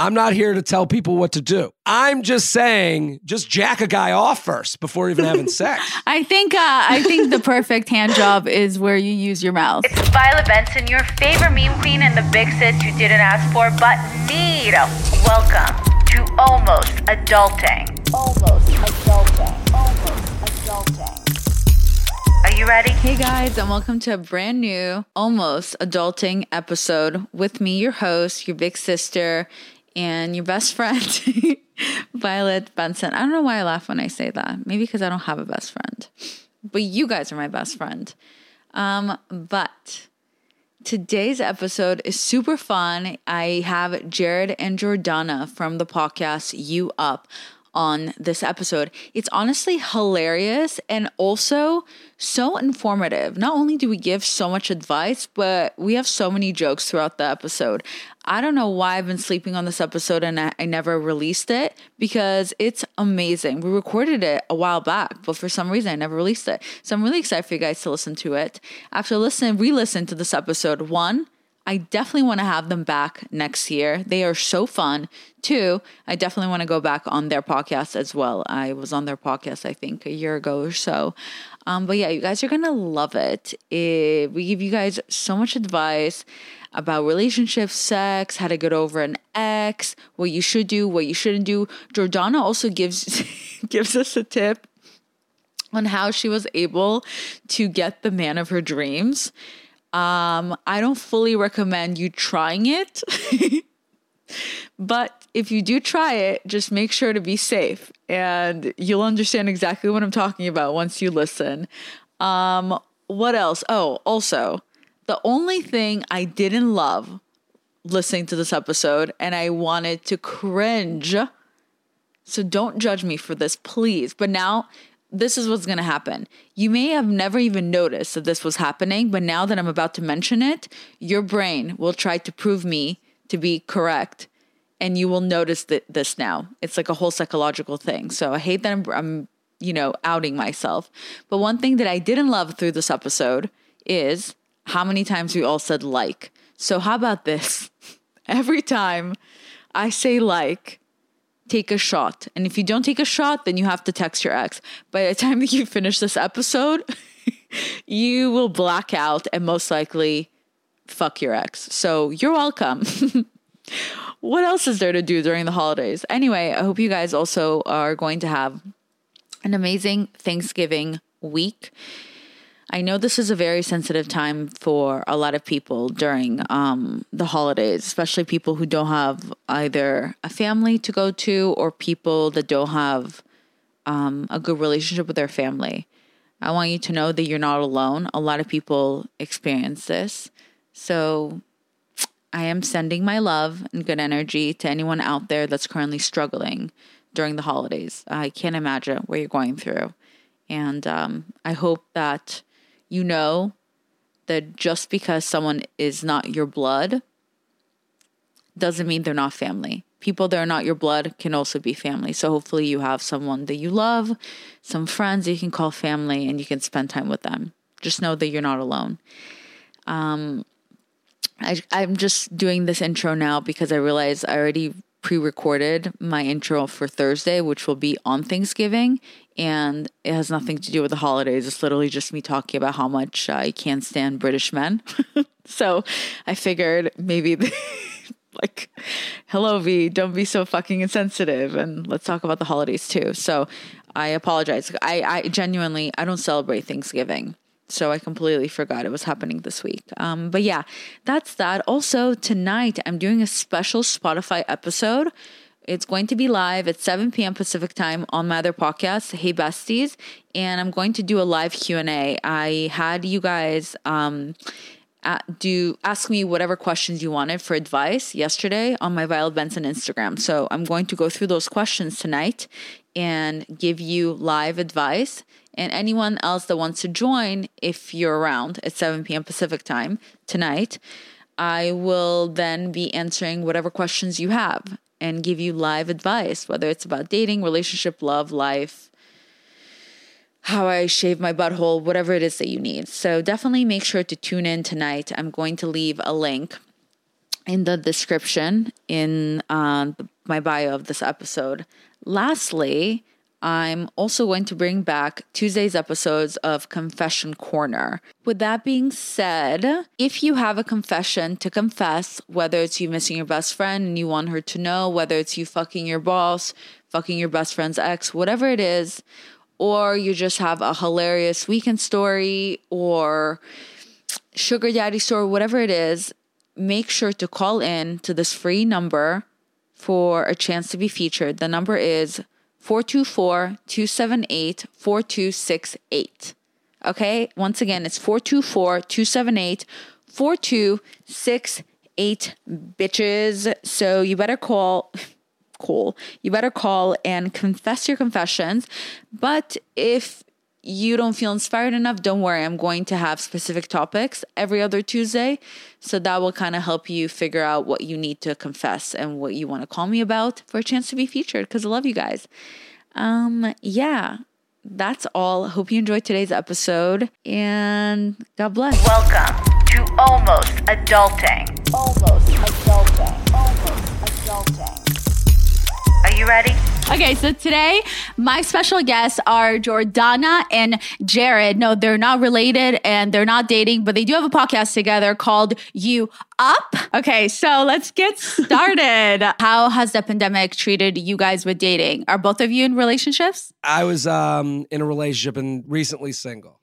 I'm not here to tell people what to do. I'm just saying, just jack a guy off first before even having sex. I think uh, I think the perfect hand job is where you use your mouth. It's Violet Benson, your favorite meme queen and the big sis you didn't ask for but need. Welcome to Almost Adulting. Almost Adulting. Almost Adulting. Are you ready? Hey guys, and welcome to a brand new Almost Adulting episode with me, your host, your big sister, and your best friend, Violet Benson. I don't know why I laugh when I say that. Maybe because I don't have a best friend. But you guys are my best friend. Um, but today's episode is super fun. I have Jared and Jordana from the podcast You Up on this episode. It's honestly hilarious and also so informative. Not only do we give so much advice, but we have so many jokes throughout the episode. I don't know why I've been sleeping on this episode and I, I never released it because it's amazing. We recorded it a while back, but for some reason I never released it. So I'm really excited for you guys to listen to it. After listening, re-listen to this episode, one, I definitely want to have them back next year. They are so fun. Two, I definitely want to go back on their podcast as well. I was on their podcast, I think, a year ago or so. Um, but yeah, you guys are going to love it. it. We give you guys so much advice about relationships, sex, how to get over an ex, what you should do, what you shouldn't do. Jordana also gives gives us a tip on how she was able to get the man of her dreams. Um, I don't fully recommend you trying it. but if you do try it, just make sure to be safe and you'll understand exactly what I'm talking about once you listen. Um, what else? Oh, also, the only thing I didn't love listening to this episode and I wanted to cringe. So don't judge me for this, please. But now this is what's going to happen. You may have never even noticed that this was happening, but now that I'm about to mention it, your brain will try to prove me to be correct. And you will notice this now. It's like a whole psychological thing. So I hate that I'm, I'm, you know, outing myself. But one thing that I didn't love through this episode is how many times we all said like. So how about this? Every time I say like, take a shot. And if you don't take a shot, then you have to text your ex. By the time that you finish this episode, you will black out and most likely fuck your ex. So you're welcome. what else is there to do during the holidays? Anyway, I hope you guys also are going to have an amazing Thanksgiving week. I know this is a very sensitive time for a lot of people during um, the holidays, especially people who don't have either a family to go to or people that don't have um, a good relationship with their family. I want you to know that you're not alone. A lot of people experience this. So I am sending my love and good energy to anyone out there that's currently struggling during the holidays. I can't imagine what you're going through. And um, I hope that you know that just because someone is not your blood doesn't mean they're not family. People that are not your blood can also be family. So hopefully you have someone that you love, some friends you can call family, and you can spend time with them. Just know that you're not alone. Um, I, I'm just doing this intro now because I realize I already pre-recorded my intro for Thursday, which will be on Thanksgiving, and it has nothing to do with the holidays. It's literally just me talking about how much I can't stand British men. so I figured maybe. like, hello, V, don't be so fucking insensitive. And let's talk about the holidays too. So I apologize. I, I genuinely, I don't celebrate Thanksgiving. So I completely forgot it was happening this week. Um, but yeah, that's that. Also, tonight I'm doing a special Spotify episode it's going to be live at 7 p.m. Pacific time on my other podcast, Hey Besties, and I'm going to do a live Q&A. I had you guys um, uh, do ask me whatever questions you wanted for advice yesterday on my Violet Benson Instagram. So I'm going to go through those questions tonight and give you live advice. And anyone else that wants to join, if you're around at 7 p.m. Pacific time tonight, I will then be answering whatever questions you have and give you live advice, whether it's about dating, relationship, love, life, how I shave my butthole, whatever it is that you need. So definitely make sure to tune in tonight. I'm going to leave a link in the description in uh, my bio of this episode. Lastly, I'm also going to bring back Tuesday's episodes of Confession Corner. With that being said, if you have a confession to confess, whether it's you missing your best friend and you want her to know, whether it's you fucking your boss, fucking your best friend's ex, whatever it is, or you just have a hilarious weekend story or sugar daddy story, whatever it is, make sure to call in to this free number for a chance to be featured. The number is 424 278 4268. Okay, once again, it's 424 278 4268, bitches. So you better call. Call. You better call and confess your confessions. But if you don't feel inspired enough, don't worry. I'm going to have specific topics every other Tuesday. So that will kind of help you figure out what you need to confess and what you want to call me about for a chance to be featured because I love you guys. Um, yeah, that's all. Hope you enjoyed today's episode and God bless. Welcome to Almost Adulting. Almost Adulting. Almost Adulting. Are you ready? Okay, so today my special guests are Jordana and Jared. No, they're not related and they're not dating, but they do have a podcast together called You Up. Okay, so let's get started. How has the pandemic treated you guys with dating? Are both of you in relationships? I was um, in a relationship and recently single.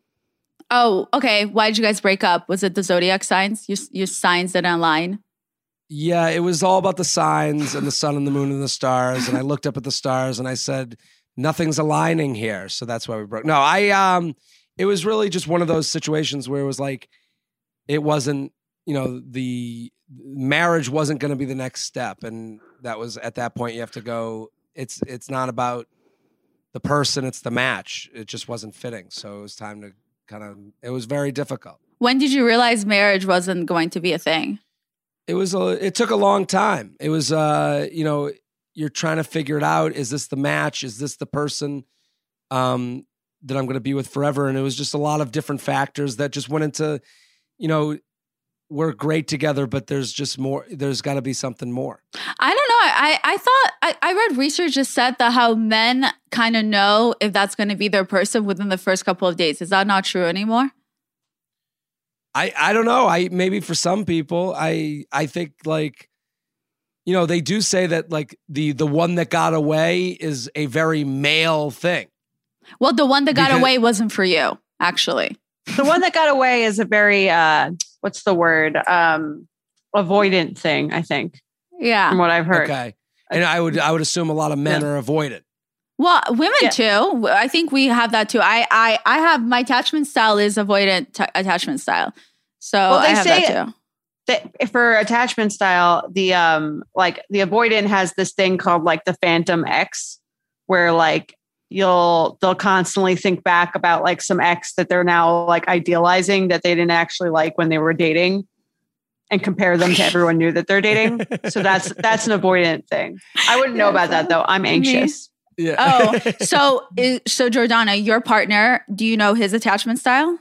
Oh, okay. Why did you guys break up? Was it the zodiac signs? Your, your signs that align? Yeah, it was all about the signs and the sun and the moon and the stars. And I looked up at the stars and I said, nothing's aligning here. So that's why we broke. No, I um it was really just one of those situations where it was like it wasn't, you know, the marriage wasn't going to be the next step and that was at that point you have to go it's it's not about the person, it's the match. It just wasn't fitting. So it was time to kind of it was very difficult. When did you realize marriage wasn't going to be a thing? It was a. It took a long time. It was, uh, you know, you're trying to figure it out. Is this the match? Is this the person um, that I'm going to be with forever? And it was just a lot of different factors that just went into, you know, we're great together, but there's just more. There's got to be something more. I don't know. I I thought I, I read research that said that how men kind of know if that's going to be their person within the first couple of days. Is that not true anymore? I I don't know. I maybe for some people, I I think like you know, they do say that like the the one that got away is a very male thing. Well, the one that got Because- away wasn't for you, actually. the one that got away is a very uh what's the word um avoidant thing i think Yeah. from what i've heard Okay. And I would I would assume a lot of men are avoidant. Well, women Yeah. too. I think we have that too. I I I have my attachment style is avoidant t- attachment style. So Well, they I have say- that too. that for attachment style the um like the avoidant has this thing called like the phantom ex where like you'll they'll constantly think back about like some ex that they're now like idealizing that they didn't actually like when they were dating and compare them to everyone new that they're dating so that's that's an avoidant thing i wouldn't know about that though i'm anxious Yeah. Oh, so so Jordana, your partner, do you know his attachment style?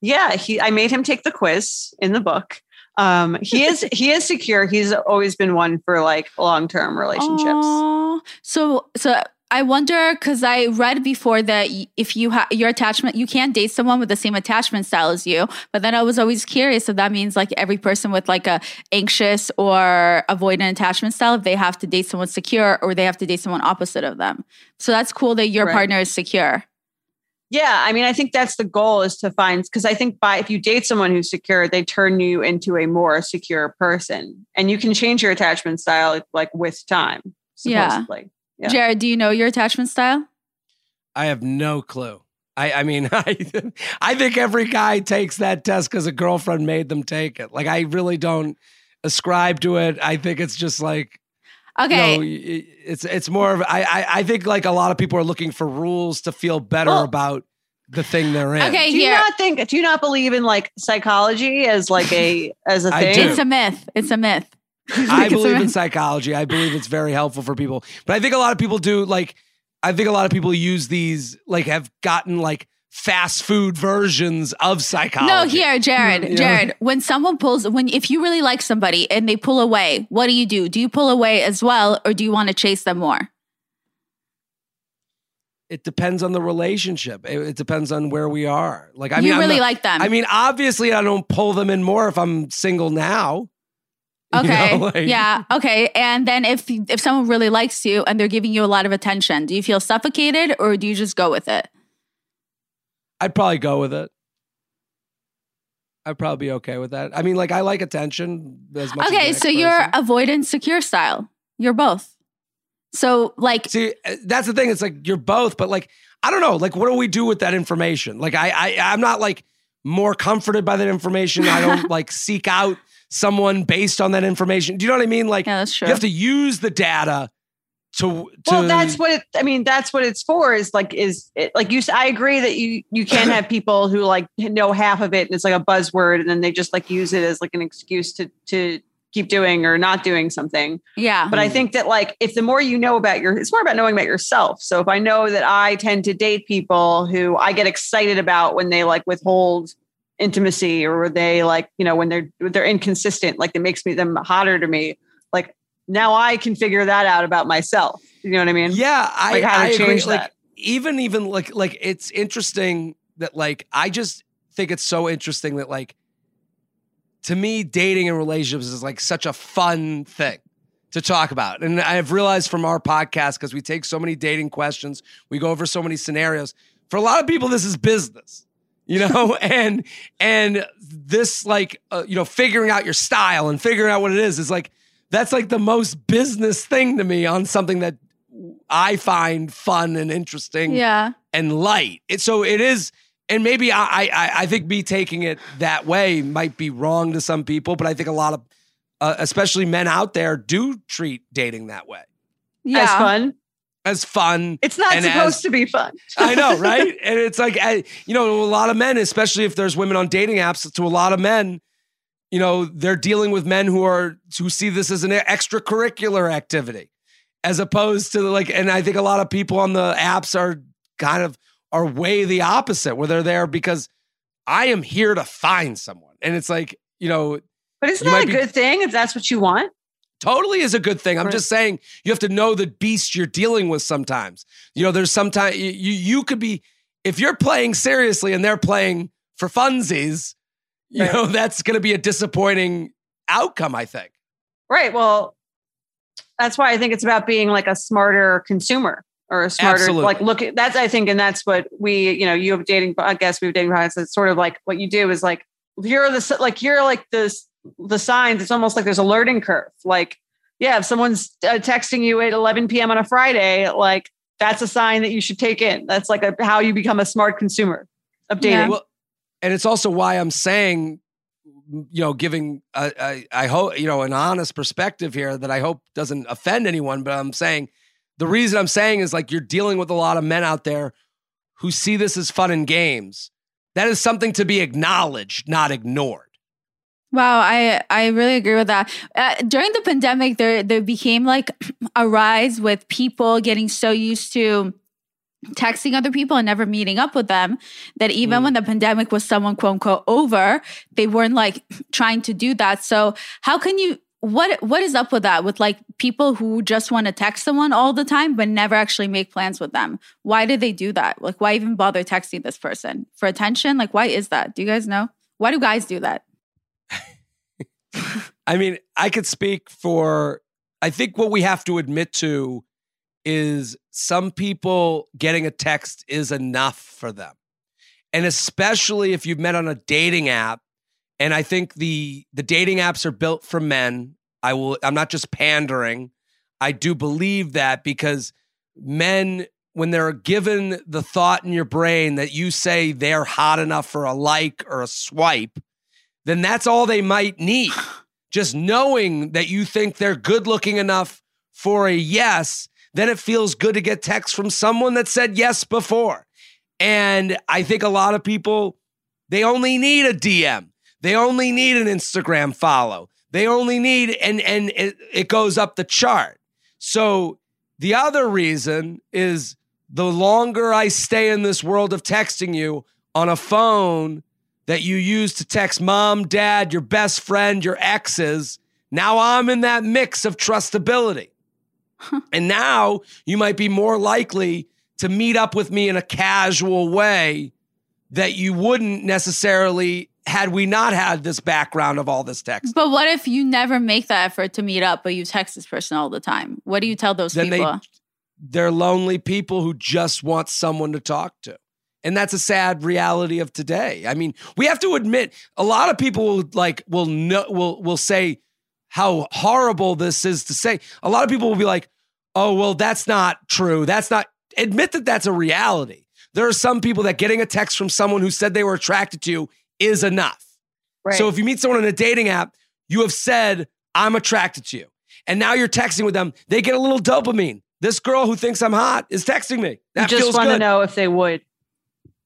Yeah, he I made him take the quiz in the book. Um, he is he is secure. He's always been one for like long term relationships. Aw. So so I wonder because I read before that if you have your attachment, you can't date someone with the same attachment style as you. But then I was always curious if that means like every person with like a anxious or avoidant attachment style, if they have to date someone secure or they have to date someone opposite of them. So that's cool that your Right. partner is secure. Yeah, I mean, I think that's the goal is to find because I think by if you date someone who's secure, they turn you into a more secure person, and you can change your attachment style like with time. Supposedly. Yeah. Jared, do you know your attachment style? I have no clue. I, I mean, I, I think every guy takes that test because a girlfriend made them take it. Like, I really don't ascribe to it. I think it's just like, Okay. you know, y- y- it's it's more of I, I I think like a lot of people are looking for rules to feel better Well- about the thing they're in. Okay, Do you here. not think? Do you not believe in like psychology as like a as a thing? do. It's a myth. It's a myth. I believe in psychology. I believe it's very helpful for people. But I think a lot of people do like I think a lot of people use these like have gotten like fast food versions of psychology. No, here, mm, Jared. Yeah. Jared, when someone pulls, when if you really like somebody and they pull away, what do you do? Do you pull away as well, or do you want to chase them more? It depends on the relationship. It, it depends on where we are. Like I you mean, I'm really not- like them. I mean, obviously, I don't pull them in more if I'm single now. You okay, know, like- yeah, okay. And then if if someone really likes you and they're giving you a lot of attention, do you feel suffocated or do you just go with it? I'd probably go with it. I'd probably be okay with that. I mean, like I like attention as much. Okay, next so you're person. avoidant secure style. You're both. So like See, uh, that's the thing. It's like you're both, but like I don't know. Like, what do we do with that information? Like, I, I I'm not like more comforted by that information. I don't like seek out someone based on that information. Do you know what I mean? Like, yeah, that's true. you have to use the data to. to well, that's what it. I mean, that's what it's for. Is like is it, like you. i agree that you you can't have people who like know half of it and it's like a buzzword and then they just like use it as like an excuse to to keep doing or not doing something. yeah. But I think that like if the more you know about your, it's more about knowing about yourself. So if I know that I tend to date people who I get excited about when they like withhold intimacy or were they like you know when they're they're inconsistent, like it makes me them hotter to me. Like now I can figure that out about myself. You know what I mean? Yeah, I, Like how to I agree. change Like that. even even like like it's interesting that like I just think it's so interesting that like to me dating and relationships is like such a fun thing to talk about. And I've realized from our podcast because we take so many dating questions, we go over so many scenarios. For a lot of people this is business. You know, and and this like uh, you know figuring out your style and figuring out what it is is like that's like the most business thing to me on something that I find fun and interesting yeah. and light. It, so it is, and maybe I, I I think me taking it that way might be wrong to some people, but I think a lot of, uh, especially men out there, do treat dating that way Yeah. As fun. As fun. It's not supposed as- to be fun. I know, right? and it's like, I, you know, a lot of men, especially if there's women on dating apps, to a lot of men, you know, they're dealing with men who are who see this as an extracurricular activity, as opposed to like, and I think a lot of people on the apps are kind of are way the opposite, where they're there because I am here to find someone, and it's like, you know, But isn't that a be- good thing if that's what you want? Totally is a good thing. I'm Right. just saying you have to know the beast you're dealing with sometimes. You know, there's sometimes you, you could be if you're playing seriously and they're playing for funsies, you Right. know, that's going to be a disappointing outcome, I think. Right. Well, that's why I think it's about being like a smarter consumer or a smarter, Absolutely. like look at that's, I think, and that's what we, you know, you have dating, I guess we have dating podcasts. It's sort of like what you do is like, you're the, like, you're like this, the signs. It's almost like there's a learning curve. Like, yeah, if someone's uh, texting you at 11 p.m. on a Friday, like that's a sign that you should take in. That's like a, how you become a smart consumer of dating. Yeah. Well, and it's also why I'm saying, you know, giving a, a, I hope you know an honest perspective here that I hope doesn't offend anyone. But I'm saying the reason I'm saying is like you're dealing with a lot of men out there who see this as fun and games. That is something to be acknowledged, not ignored. Wow, I I really agree with that. Uh, during the pandemic, there there became like a rise with people getting so used to texting other people and never meeting up with them that even Mm. when the pandemic was someone quote unquote over, they weren't like trying to do that. So how can you? What what is up with that? With like people who just want to text someone all the time but never actually make plans with them. Why do they do that? Like, why even bother texting this person for attention? Like, why is that? Do you guys know? Why do guys do that? I mean, I could speak for, I think what we have to admit to is some people getting a text is enough for them. And especially if you've met on a dating app, and I think the the dating apps are built for men. I will I'm not just pandering. I do believe that because men when they're given the thought in your brain that you say they're hot enough for a like or a swipe, then that's all they might need. Just knowing that you think they're good looking enough for a yes, then it feels good to get text from someone that said yes before. And I think a lot of people, they only need a DM. They only need an Instagram follow. They only need, and and it, it goes up the chart. So the other reason is the longer I stay in this world of texting you on a phone that you use to text mom, dad, your best friend, your exes, now I'm in that mix of trustability. and now you might be more likely to meet up with me in a casual way that you wouldn't necessarily had we not had this background of all this text. But what if you never make that effort to meet up, but you text this person all the time? What do you tell those Then they- people? They're lonely people who just want someone to talk to. And that's a sad reality of today. I mean, we have to admit a lot of people will like will know will will say how horrible this is to say. A lot of people will be like, "Oh, well, that's not true. That's not admit that that's a reality." There are some people that getting a text from someone who said they were attracted to you is enough. Right. So if you meet someone on a dating app, you have said, I'm attracted to you. And now you're texting with them, they get a little dopamine. This girl who thinks I'm hot is texting me. you That just feels want to know if they would.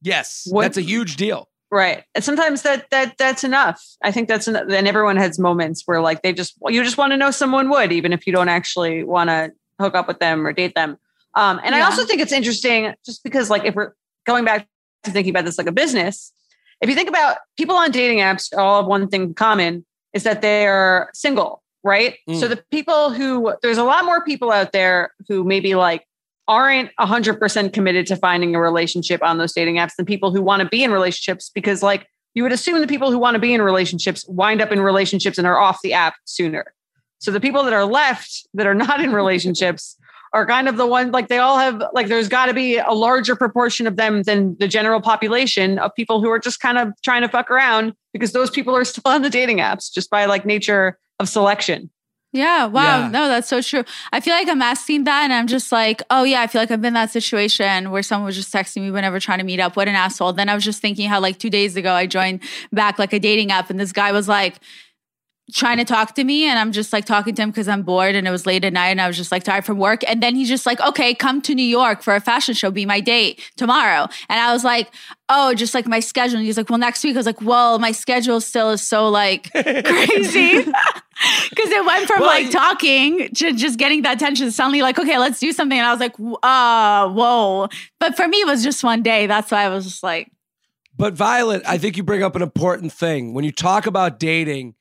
Yes, What- that's a huge deal. Right. And sometimes that that that's enough. I think that's enough. And everyone has moments where like they just you just want to know someone would, even if you don't actually want to hook up with them or date them. Um, and I also think it's interesting just because like if we're going back to thinking about this like a business, if you think about people on dating apps, all have one thing in common is that they're single, right? Mm. So the people who there's a lot more people out there who maybe like aren't 100% committed to finding a relationship on those dating apps than people who want to be in relationships because like you would assume the people who want to be in relationships wind up in relationships and are off the app sooner. So the people that are left that are not in relationships are kind of the one like they all have like there's got to be a larger proportion of them than the general population of people who are just kind of trying to fuck around because those people are still on the dating apps just by like nature of selection. Yeah, wow. Yeah. No, that's so true. I feel like I'm asking that and I'm just like, oh yeah, I feel like I've been in that situation where someone was just texting me whenever trying to meet up. What an asshole. Then I was just thinking how like two days ago I joined back like a dating app and this guy was like trying to talk to me and I'm just like talking to him because I'm bored and it was late at night and I was just like tired from work. And then he's just like, okay, come to New York for a fashion show, be my date tomorrow. And I was like, oh, just like my schedule. And he's like, well, next week. I was like, well, my schedule still is so like crazy. Because it went from Well, like talking to just getting that attention. suddenly like, okay, let's do something. And I was like, uh, whoa. But for me, it was just one day. That's why I was just like, But Violet, I think you bring up an important thing. When you talk about dating,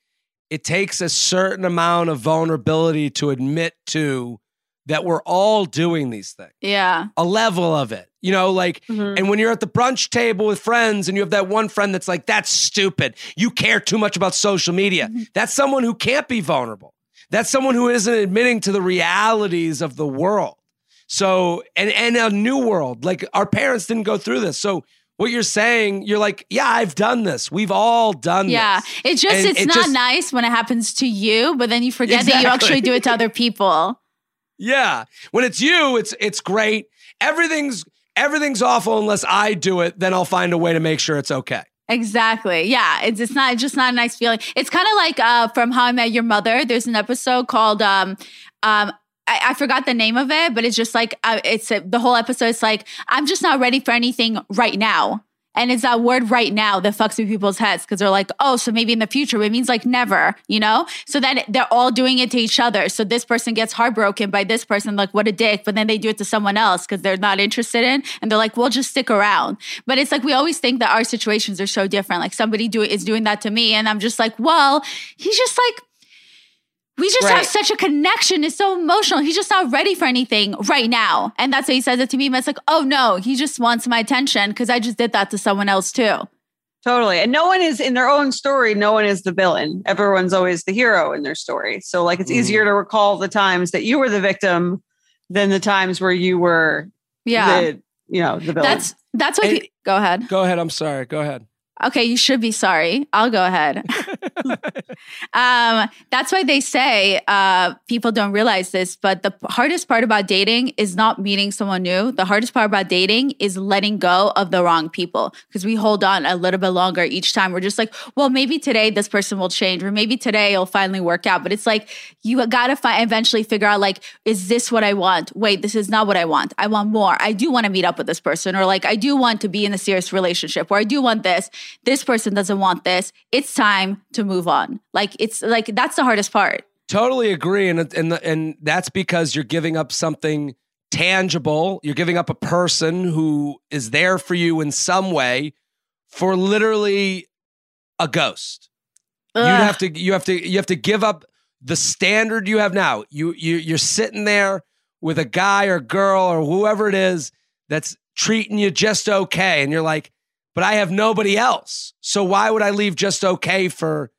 it takes a certain amount of vulnerability to admit to that we're all doing these things. yeah. A level of it. You know, like Mhm. And when you're at the brunch table with friends and you have that one friend that's like, that's stupid. You care too much about social media. Mm-hmm. That's someone who can't be vulnerable. That's someone who isn't admitting to the realities of the world. So, and, and a new world. Like our parents didn't go through this. So, what you're saying, you're like, yeah, I've done this. We've all done Yeah. this. Yeah. It's just, And it's it not just- nice when it happens to you, but then you forget that you actually do it to other people. Yeah. When it's you, it's it's great. Everything's everything's awful unless I do it, then I'll find a way to make sure it's okay. Exactly. Yeah. It's it's not it's just not a nice feeling. It's kind of like uh from How I Met Your Mother. There's an episode called um um I, I forgot the name of it, but it's just like uh, it's uh, the whole episode. It's like I'm just not ready for anything right now, and it's that word "right now" that fucks with people's heads because they're like, "Oh, so maybe in the future." It means like never, you know. So then they're all doing it to each other. So this person gets heartbroken by this person, like what a dick. But then they do it to someone else because they're not interested in, and they're like, "Well, just stick around." But it's like we always think that our situations are so different. Like somebody do is doing that to me, and I'm just like, "Well, he's just like." We just Right. have such a connection. It's so emotional. He's just not ready for anything right now. And that's why he says it to me. But it's like, oh no, he just wants my attention because I just did that to someone else too. Totally. And no one is in their own story, no one is the villain. Everyone's always the hero in their story. So like it's Mhm. easier to recall the times that you were the victim than the times where you were Yeah. the you know, the villain. that's that's what And- he, go ahead. Go ahead. I'm sorry. Go ahead. Okay, you should be sorry. I'll go ahead. um, that's why they say uh, people don't realize this, but the hardest part about dating is not meeting someone new. The hardest part about dating is letting go of the wrong people because we hold on a little bit longer each time. We're just like, well, maybe today this person will change, or maybe today it'll finally work out. But it's like you got to fi- eventually figure out, like, is this what I want? Wait, this is not what I want. I want more. I do want to meet up with this person, or like, I do want to be in a serious relationship, or I do want this. This person doesn't want this. It's time to move on. Like, it's like that's the hardest part. Totally agree, and and the, and that's because you're giving up something tangible. You're giving up a person who is there for you in some way for literally a ghost. You'd have to you have to you have to give up the standard you have now. You you you're sitting there with a guy or girl or whoever it is that's treating you just okay, and you're like, but I have nobody else. So why would I leave just okay for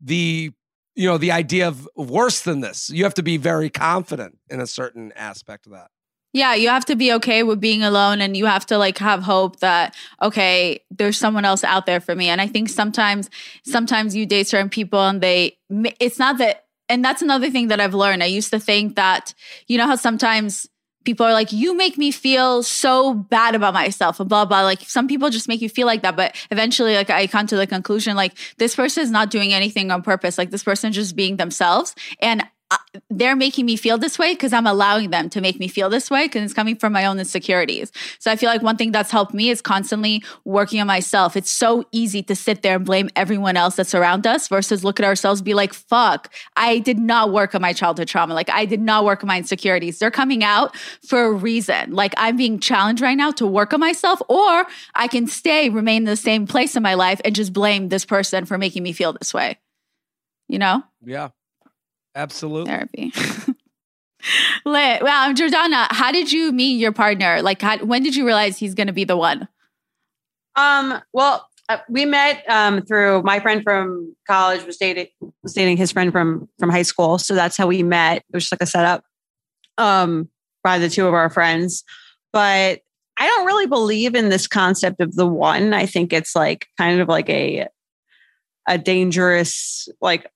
the you know the idea of worse than this? You have to be very confident in a certain aspect of that. Yeah, you have to be okay with being alone and you have to like have hope that okay, there's someone else out there for me. And I think sometimes sometimes you date certain people and they it's not that and that's another thing that I've learned. I used to think that you know how sometimes people are like you make me feel so bad about myself and blah blah like some people just make you feel like that but eventually like i come to the conclusion like this person is not doing anything on purpose. Like this person just being themselves. And they're making me feel this way because I'm allowing them to make me feel this way because it's coming from my own insecurities. So I feel like one thing that's helped me is constantly working on myself. It's so easy to sit there and blame everyone else that's around us versus look at ourselves, be like, fuck, I did not work on my childhood trauma. Like I did not work on my insecurities. They're coming out for a reason. Like I'm being challenged right now to work on myself, or I can stay, remain in the same place in my life and just blame this person for making me feel this way. You know? Yeah, absolutely. therapy. Lit. Wow, Jordana, how did you meet your partner? Like, how, when did you realize he's going to be the one? Um, well, uh, we met um, through my friend from college was dating was dating his friend from from high school, so that's how we met. It was just like a setup um, by the two of our friends. But I don't really believe in this concept of the one. I think it's like kind of like a a dangerous, like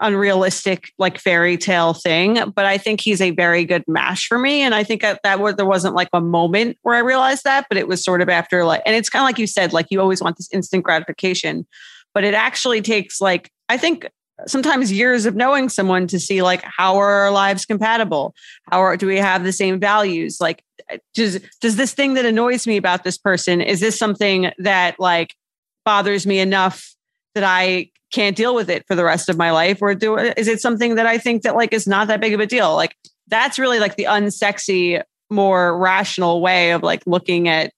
unrealistic, like fairy tale thing. But I think he's a very good match for me, and I think that, that there wasn't like a moment where I realized that, but it was sort of after like, and it's kind of like you said, like you always want this instant gratification, but it actually takes like I think sometimes years of knowing someone to see like how are our lives compatible how are, do we have the same values like eh, does does this thing that annoys me about this person is this something that like bothers me enough that i can't deal with it for the rest of my life or do is it something that i think that like is not that big of a deal? Like that's really like the unsexy more rational way of like looking at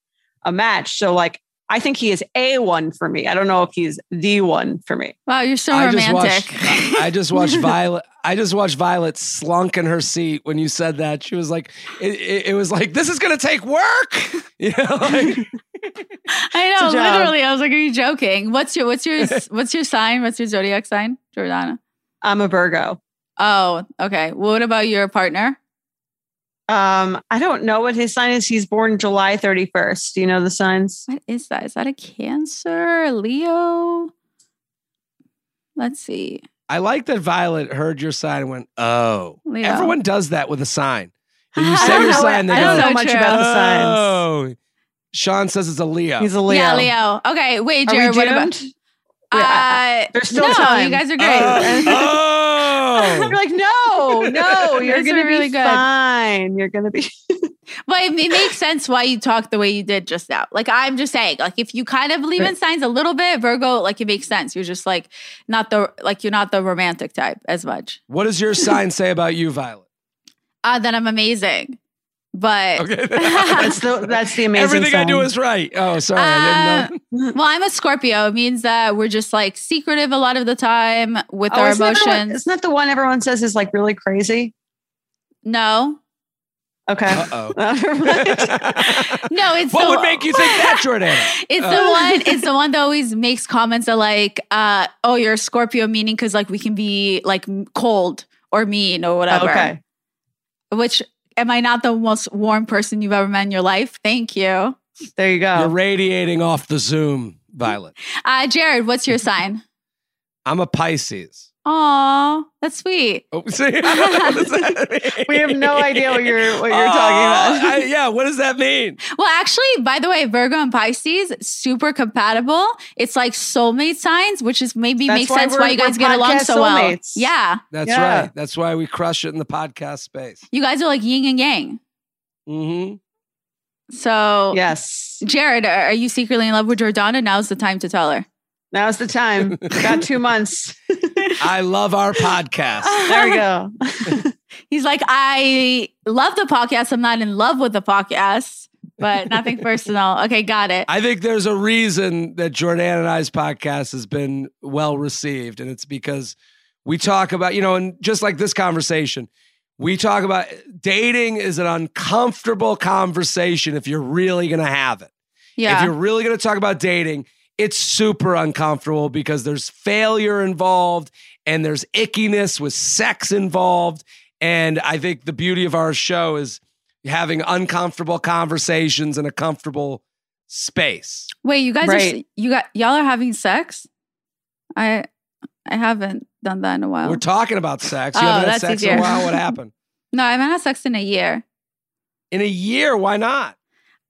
a match. So like I think he is a one for me. I don't know if he's the one for me. Wow, you're so I just romantic. watched. I just watched Violet. I just watched Violet slunk in her seat when you said that. She was like, it, it, it was like, this is gonna take work. You know, like, I know, It's a job. literally. I was like, "Are you joking? What's your what's your what's your sign? What's your zodiac sign, Jordana?" I'm a Virgo. Oh, okay. What about your partner? Um, I don't know what his sign is. He's born July 31st. Do you know the signs? What is that? Is that a Cancer, Leo? Let's see. I like that Violet heard your sign and went, "Oh." Leo. Everyone does that with a sign. When you I say your sign, they I go, don't know So much true. about the signs. "Oh." Sean says it's a Leo. He's a Leo. Yeah, Leo. Okay, wait, Jared. What about? doomed? Uh, There's still no, time. you guys are great. oh. You're like, no, no, you're gonna be really good. fine. You're gonna be. But it, it makes sense why you talk the way you did just now. Like I'm just saying, like if you kind of believe in signs a little bit, Virgo, like it makes sense. You're just like not the like you're not the romantic type as much. what does your sign say about you, Violet? Uh, then I'm amazing. But Okay. That's the that's the amazing. Thing. Everything I do is right. Oh, sorry. Uh, I didn't know. well, I'm a Scorpio. It means that we're just like secretive a lot of the time with Oh, our isn't that one- emotions. Isn't that the one everyone says is like really crazy? no, Okay. Uh-oh. no, it's what the, would make you think that, Jordana? It's Uh. the one. It's the one that always makes comments that like, uh, "Oh, you're a Scorpio," meaning because like we can be like cold or mean or whatever. okay. Which am I not the most warm person you've ever met in your life? Thank you. There you go. You're radiating off the Zoom, Violet. Uh, Jared, what's your sign? I'm a Pisces. Aw, that's sweet. Oh, see? What does that mean? We have no idea what you're what you're Oh, talking about. I- yeah, what does that mean? Well, actually, by the way, Virgo and Pisces super compatible. It's like soulmate signs, which is maybe That's makes why sense why you guys get along podcast so well. soulmates. Yeah, That's Yeah. right. That's why we crush it in the podcast space. you guys are like yin and yang. hmm So, yes. Jared, are are you secretly in love with Jordana? Now's the time to tell her. Now's the time. We got two months. I love our podcast. There we go. He's like, I love the podcast. I'm not in love with the podcast, but nothing personal. Okay, got it. I think there's a reason that Jordan and I's podcast has been well received, and it's because we talk about, you know, and just like this conversation, we talk about dating is an uncomfortable conversation if you're really going to have it. Yeah. If you're really going to talk about dating, it's super uncomfortable because there's failure involved and there's ickiness with sex involved. And I think the beauty of our show is having uncomfortable conversations in a comfortable space. Wait, you guys Right. are you got y'all are having sex? I I haven't done that in a while. We're talking about sex. You Oh, haven't had that's sex in easier. a while. What happened? no, I haven't had sex in a year. In a year, why not?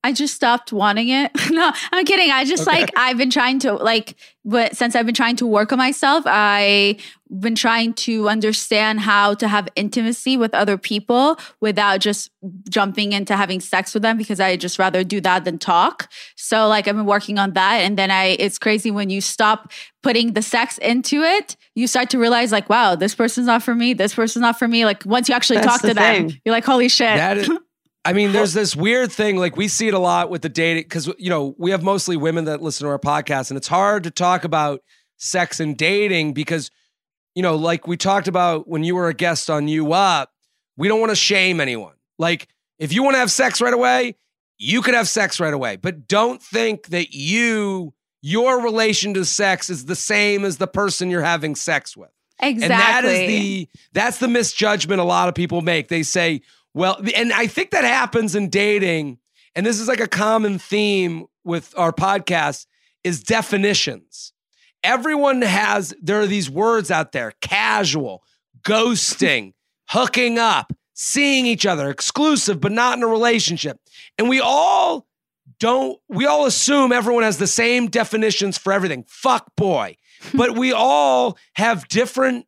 I just stopped wanting it. no, I'm kidding. I just Okay. like I've been trying to like but since I've been trying to work on myself, I've been trying to understand how to have intimacy with other people without just jumping into having sex with them because I just rather do that than talk. So like I've been working on that and then I it's crazy when you stop putting the sex into it, you start to realize like wow, this person's not for me, this person's not for me. Like once you actually That's talk the to them, you're like holy shit. I mean, there's this weird thing. Like we see it a lot with the dating because you know we have mostly women that listen to our podcast, and it's hard to talk about sex and dating because you know, like we talked about when you were a guest on You Up, we don't want to shame anyone. Like if you want to have sex right away, you could have sex right away, but don't think that you your relation to sex is the same as the person you're having sex with. exactly. And that is the that's the misjudgment a lot of people make. They say, well, and I think that happens in dating, and this is like a common theme with our podcast is definitions. Everyone has there are these words out there, casual, ghosting, hooking up, seeing each other, exclusive but not in a relationship. And we all don't we all assume everyone has the same definitions for everything. Fuck boy. but we all have different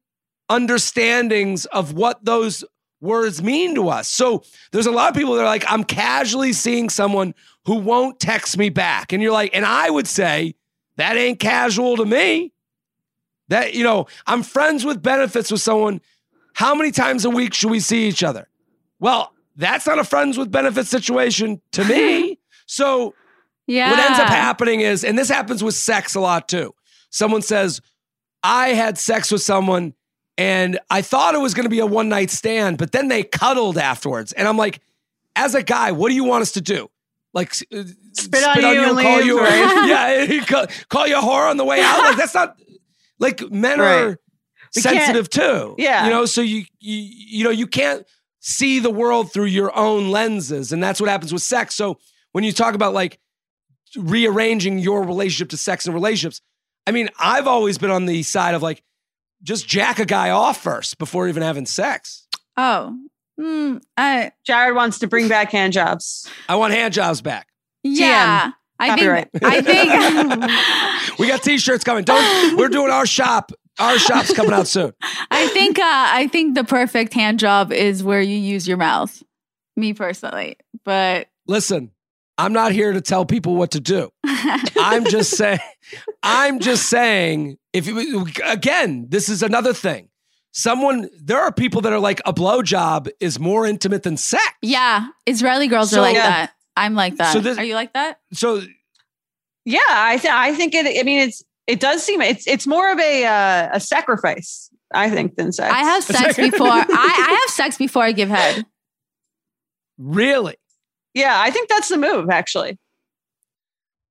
understandings of what those words mean to us. So there's a lot of people that are like, I'm casually seeing someone who won't text me back. And you're like, and I would say, that ain't casual to me. That, you know, I'm friends with benefits with someone. How many times a week should we see each other? Well, that's not a friends with benefits situation to me. so yeah. what ends up happening is, and this happens with sex a lot too. Someone says, I had sex with someone and I thought it was going to be a one night stand, but then they cuddled afterwards. And I'm like, as a guy, what do you want us to do? Like s- uh, Spit on you and call leave, you, right? yeah, call, call you a whore on the way out. Like that's not like men are We sensitive too. Yeah. you know, so you you you know you can't see the world through your own lenses, and that's what happens with sex. So when you talk about like rearranging your relationship to sex and relationships, I mean, I've always been on the side of like just jack a guy off first before even having sex. Oh, mm, I Jared wants to bring back hand jobs. I want hand jobs back. yeah. I Copyright. think. I think. We got t-shirts coming. Don't we're doing our shop. Our shop's coming out soon. I think. Uh, I think the perfect hand job is where you use your mouth. Me personally, but Listen, I'm not here to tell people what to do. I'm just saying, I'm just saying, if you, again, this is another thing. Someone, there are people that are like a blowjob is more intimate than sex. yeah, Israeli girls So- are like Yeah. that. I'm like that. So this- are you like that? So Yeah, I th- I think it. I mean, it's it does seem it's it's more of a uh, a sacrifice. I think than sex. I have sex before. I, I have sex before I give head. really, Yeah, I think that's the move. Actually,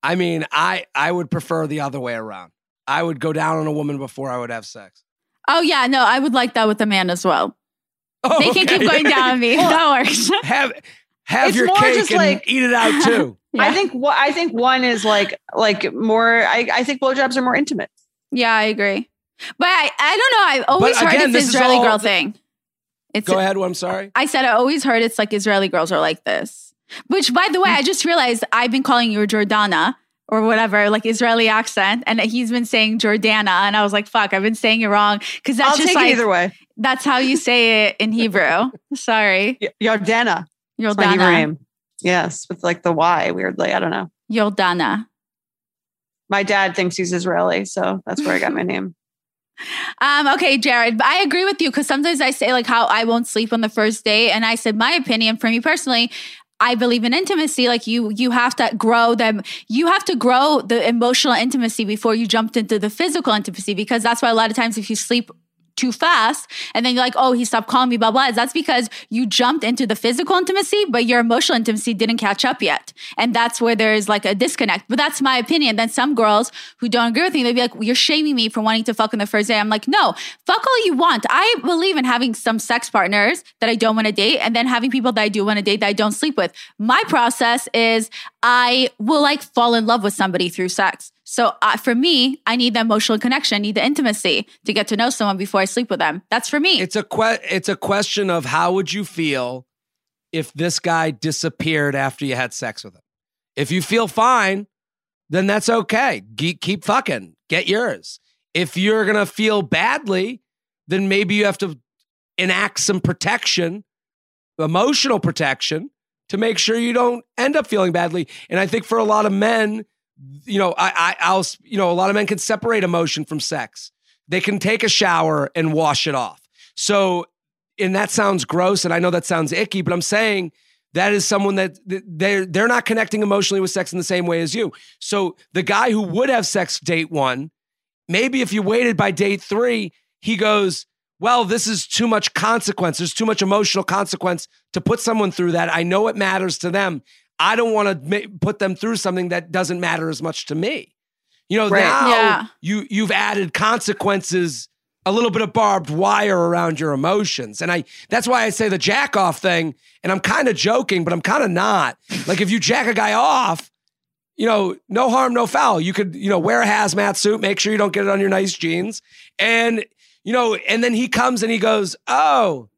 I mean, I I would prefer the other way around. I would go down on a woman before I would have sex. Oh yeah, no, I would like that with a man as well. Oh, They can okay. keep going down on me. that works. have have It's your more cake just and like- eat it out too. I think what I think one is like like more. I, I think blowjobs are more intimate. Yeah, I agree. But I, I don't know. I've always heard again, it's this Israeli all- girl thing. It's Go ahead. I'm sorry. I said I always heard it's like Israeli girls are like this. Which, by the way, I just realized I've been calling you Jordana or whatever, like Israeli accent, and he's been saying Jordana, and I was like, "Fuck, I've been saying it wrong." Because that's I'll just like it either way. that's how you say it in Hebrew. Sorry, Y- Yardana. It's my Jordana, name. Yes, with like the Y. Weirdly, I don't know. Jordana. My dad thinks he's Israeli, so that's where I got my name. Um, okay, Jared, but I agree with you because sometimes I say like how I won't sleep on the first day, and I said my opinion for me personally. I believe in intimacy. Like you, you have to grow them. You have to grow the emotional intimacy before you jumped into the physical intimacy. Because that's why a lot of times if you sleep too fast and then you're like, oh, he stopped calling me, blah, blah. That's because you jumped into the physical intimacy, but your emotional intimacy didn't catch up yet. And that's where there's like a disconnect. But that's my opinion. Then some girls who don't agree with me, they'd be like, you're shaming me for wanting to fuck on the first day. I'm like, no, fuck all you want. I believe in having some sex partners that I don't want to date and then having people that I do want to date that I don't sleep with. My process is I will like fall in love with somebody through sex. So uh, for me, I need the emotional connection, I need the intimacy to get to know someone before I sleep with them. That's for me. It's a que- It's a question of how would you feel if this guy disappeared after you had sex with him. If you feel fine, then that's okay. Keep fucking. Get yours. If you're gonna feel badly, then maybe you have to enact some protection, emotional protection, to make sure you don't end up feeling badly. And I think for a lot of men, you know, I, I I'll you know, a lot of men can separate emotion from sex. They can take a shower and wash it off. So, and that sounds gross, and I know that sounds icky, but I'm saying that is someone that they're they're not connecting emotionally with sex in the same way as you. So the guy who would have sex date one, maybe if you waited by date three, he goes, Well, this is too much consequence. There's too much emotional consequence to put someone through that. I know it matters to them. I don't want to ma- put them through something that doesn't matter as much to me. You know, Right. now Yeah. you you've added consequences, a little bit of barbed wire around your emotions. And I that's why I say the jack off thing, and I'm kind of joking, but I'm kind of not. Like if you jack a guy off, you know, no harm, no foul. You could, you know, wear a hazmat suit, make sure you don't get it on your nice jeans. And, you know, and then he comes and he goes, Oh,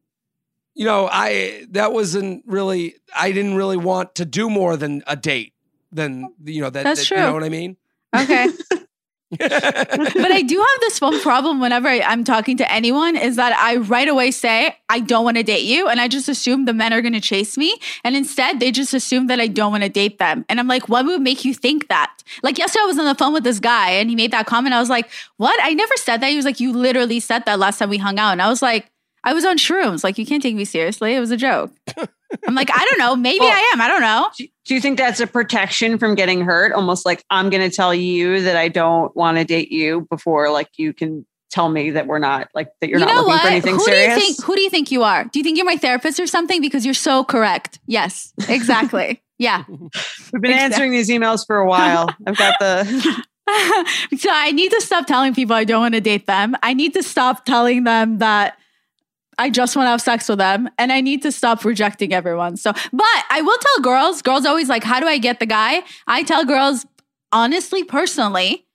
you know, I that wasn't really I didn't really want to do more than a date. Than you know that, That's that- true. You know what I mean? okay. but I do have this one problem whenever I, I'm talking to anyone is that I right away say, I don't want to date you. And I just assume the men are going to chase me. And instead, they just assume that I don't want to date them. And I'm like, what would make you think that? Like, yesterday, I was on the phone with this guy and he made that comment. I was like, what? I never said that. He was like, you literally said that last time we hung out. And I was like, I was on shrooms. Like, you can't take me seriously. It was a joke. I'm like, I don't know. Maybe Well- I am. I don't know. Do you think that's a protection from getting hurt? Almost like I'm going to tell you that I don't want to date you before, like you can tell me that we're not like that you're you not looking what? for anything who serious. Do you think, who do you think you are? Do you think you're my therapist or something? Because you're so correct. Yes, exactly. yeah. We've been answering these emails for a while. I've got the so I need to stop telling people I don't want to date them. I need to stop telling them that I just want to have sex with them. And I need to stop rejecting everyone. So, but I will tell girls, girls always like, how do I get the guy? I tell girls, honestly, personally,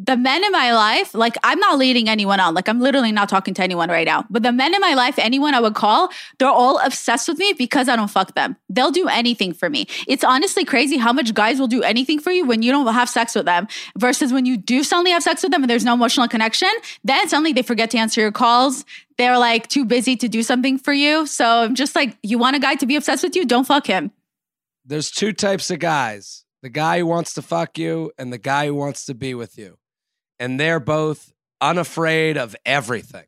the men in my life, like I'm not leading anyone on. Like I'm literally not talking to anyone right now. But the men in my life, anyone I would call, they're all obsessed with me because I don't fuck them. They'll do anything for me. It's honestly crazy how much guys will do anything for you when you don't have sex with them versus when you do suddenly have sex with them and there's no emotional connection. Then suddenly they forget to answer your calls. They're like too busy to do something for you. So I'm just like, you want a guy to be obsessed with you? Don't fuck him. There's two types of guys the guy who wants to fuck you and the guy who wants to be with you. And they're both unafraid of everything.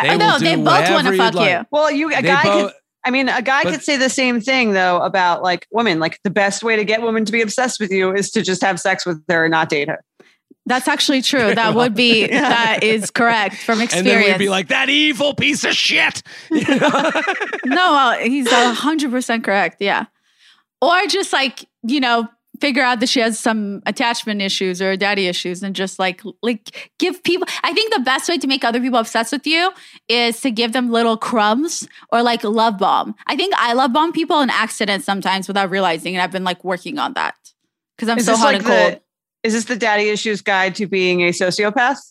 They Uh, no, they both want whatever to you'd fuck like. you. well, you a They guy both- could. I mean, a guy but- could say the same thing though about like women. Like the best way to get women to be obsessed with you is to just have sex with her and not date her. That's actually true. That would be, Yeah. that is correct from experience. and experience. then we'd be like, that evil piece of shit. You know? no, well, he's a hundred percent correct. Yeah. Or just like, you know, figure out that she has some attachment issues or daddy issues and just like like give people I think the best way to make other people obsessed with you is to give them little crumbs or like love bomb. I think I love bomb people on accident sometimes without realizing and I've been like working on that because I'm Is so hot like and cold. the is this the daddy issues guide to being a sociopath?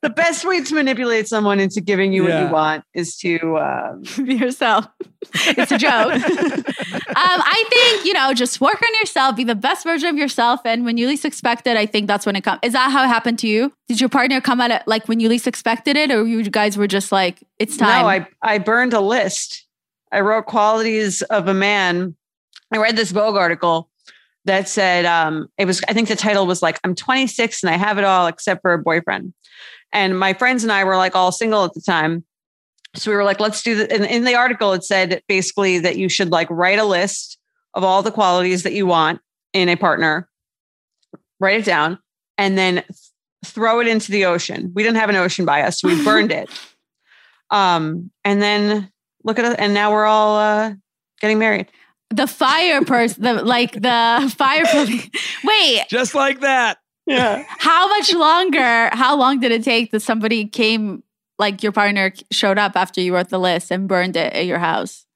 the best way to manipulate someone into giving you what you want is to um, Be yourself. it's a joke. um, I think, you know, just work on yourself, be the best version of yourself. And when you least expect it, I think that's when it comes. Is that how it happened to you? Did your partner come at it like when you least expected it? Or you guys were just like, it's time? No, I I burned a list. I wrote qualities of a man. I read this Vogue article that said um, it was. I think the title was like, "I'm 26 and I have it all except for a boyfriend." And my friends and I were like all single at the time, so we were like, "Let's do the." And in the article, it said basically that you should like write a list of all the qualities that you want in a partner, write it down, and then th- throw it into the ocean. We didn't have an ocean by us, so we burned it. Um, and then look at it, and now we're all uh, getting married. The fire person, the, like the fire. Wait, Just like that. Yeah. how much longer? How long did it take that somebody came, like your partner showed up after you wrote the list and burned it at your house?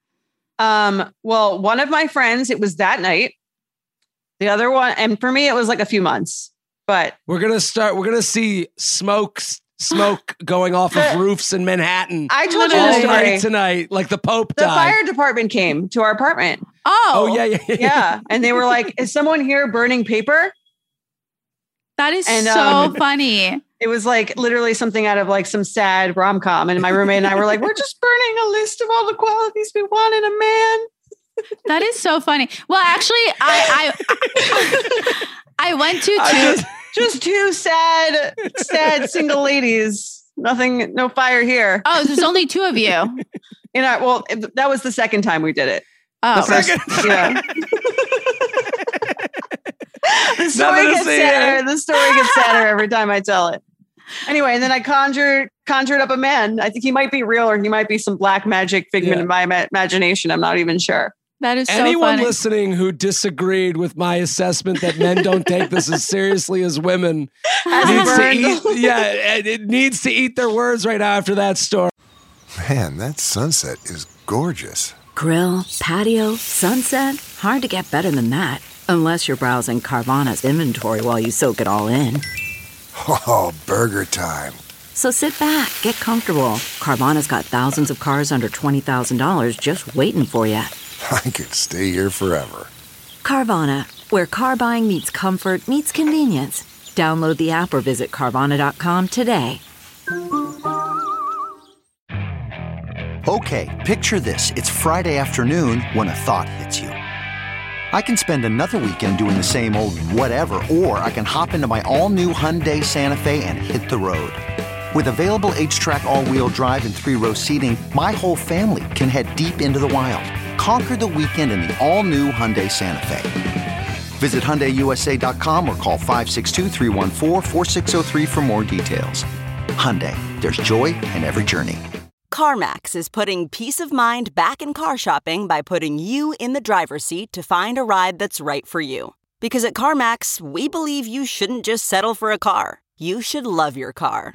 Um, well, one of my friends, it was that night. The other one, and for me, it was like a few months. But We're gonna start. We're gonna see smoke, smoke going off of roofs in Manhattan I told you all the story. night tonight, like the Pope The died. fire department came to our apartment. Oh, oh yeah, yeah, yeah. Yeah. and they were like, Is someone here burning paper? that is And, so um, funny. It was like literally something out of like some sad rom com. And my roommate and I were like, We're just burning a list of all the qualities we want in a man. That is so funny. Well, actually, I I, I went to two. just- Just two sad, sad single ladies. Nothing, no fire here. oh, there's only two of you. You know, well, that was the second time we did it. Oh, The first, yeah. the story gets sadder. here. The story gets sadder every time I tell it. Anyway, and then I conjured conjured up a man. I think he might be real, or he might be some black magic figment Yeah. of my ima- imagination. I'm not even sure. That is so Anyone funny. listening who disagreed with my assessment that men don't take this as seriously as women needs to eat. Yeah, it needs to eat their words right now after that story. Man, that sunset is gorgeous. Grill, patio, sunset. Hard to get better than that. Unless you're browsing Carvana's inventory while you soak it all in. Oh, burger time. So sit back, get comfortable. Carvana's got thousands of cars under $20,000 just waiting for you. I could stay here forever. Carvana, where car buying meets comfort, meets convenience. Download the app or visit Carvana.com today. Okay, picture this. It's Friday afternoon when a thought hits you. I can spend another weekend doing the same old whatever, or I can hop into my all new Hyundai Santa Fe and hit the road. With available HTRAC, all wheel drive, and three row seating, my whole family can head deep into the wild. Conquer the weekend in the all new Hyundai Santa Fe. Visit HyundaiUSA.com or call 562-314-4603 for more details. Hyundai, there's joy in every journey. CarMax is putting peace of mind back in car shopping by putting you in the driver's seat to find a ride that's right for you. Because at CarMax, we believe you shouldn't just settle for a car, you should love your car.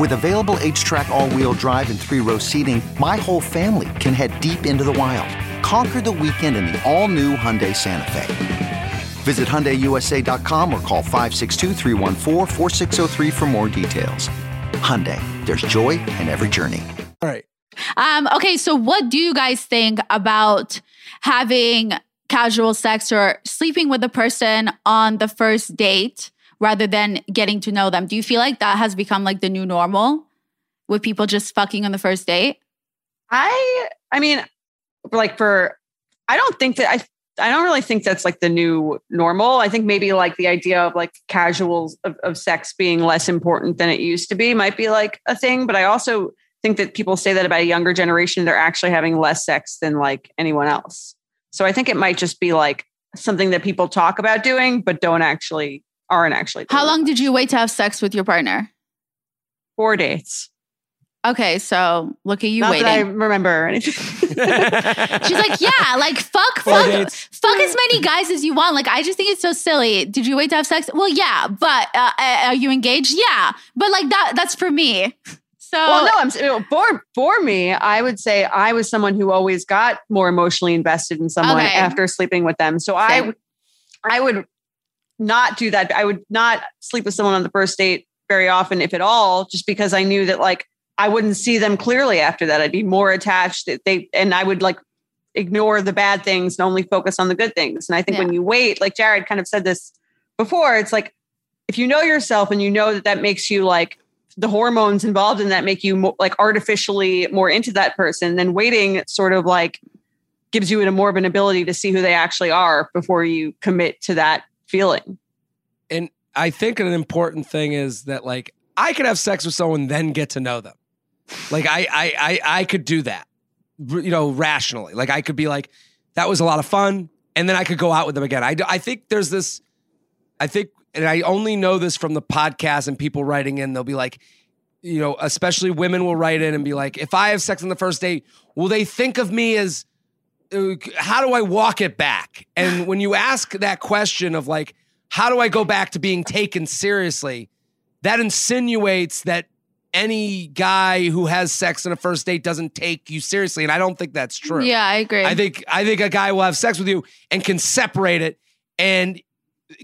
With available HTRAC, all wheel drive, and three row seating, my whole family can head deep into the wild. Conquer the weekend in the all new Hyundai Santa Fe. Visit HyundaiUSA.com or call 562-314-4603 for more details. Hyundai, there's joy in every journey. All right. Um, okay, so what do you guys think about having casual sex or sleeping with a person on the first date rather than getting to know them? Do you feel like that has become like the new normal with people just fucking on the first date? I I mean, like for I don't think that I I don't really think that's like the new normal. I think maybe like the idea of like casuals of, of sex being less important than it used to be might be like a thing. But I also think that people say that about a younger generation, they're actually having less sex than like anyone else. So I think it might just be like something that people talk about doing, but don't actually aren't actually. How long did you wait to have sex with your partner? Four dates. Okay, so look at you Not that I remember anything. She's like, yeah, like fuck, fuck, fuck as many guys as you want. Like, I just think it's so silly. Did you wait to have sex? Well, yeah, but uh, uh, are you engaged? Yeah, but like that, that's for me. So well, no, I'm s- for for me. I would say I was someone who always got more emotionally invested in someone Okay. after sleeping with them. So I, I would not do that. I would not sleep with someone on the first date very often, if at all, just because I knew that like I wouldn't see them clearly after that. I'd be more attached. That They and I would like ignore the bad things and only focus on the good things. And I think when you wait, like Jared kind of said this before, it's like if you know yourself and you know that that makes you like the hormones involved in that make you mo- like artificially more into that person then waiting sort of like gives you a more of an ability to see who they actually are before you commit to that feeling and I think an important thing is that like I could have sex with someone then get to know them. Like I I I, I could do that, you know, rationally. Like I could be like, that was a lot of fun, and then I could go out with them again. I I think there's this. I think, and I only know this from the podcast and people writing in. They'll be like, you know, especially women will write in and be like, if I have sex on the first date, will they think of me as how do I walk it back? And when you ask that question of like, how do I go back to being taken seriously? That insinuates that any guy who has sex on a first date doesn't take you seriously. And I don't think that's true. yeah, I agree. I think I think a guy will have sex with you and can separate it and